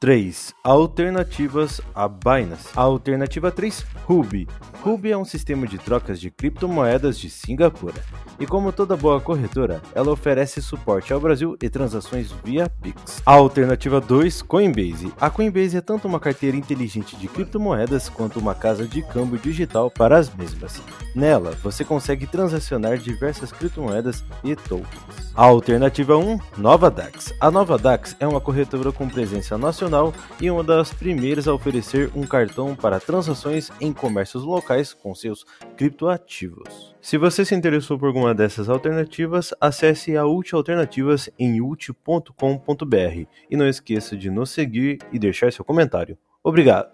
3. Alternativas a Binance. Alternativa 3. Huobi. Huobi é um sistema de trocas de criptomoedas de Singapura. E como toda boa corretora, ela oferece suporte ao Brasil e transações via Pix. Alternativa 2. Coinbase. A Coinbase é tanto uma carteira inteligente de criptomoedas quanto uma casa de câmbio digital para as mesmas. Nela, você consegue transacionar diversas criptomoedas e tokens. Alternativa 1. Nova Dax. A Nova Dax é uma corretora com presença nacional nacional e uma das primeiras a oferecer um cartão para transações em comércios locais com seus criptoativos. Se você se interessou por alguma dessas alternativas, acesse a Ult Alternativas em ult.com.br e não esqueça de nos seguir e deixar seu comentário. Obrigado!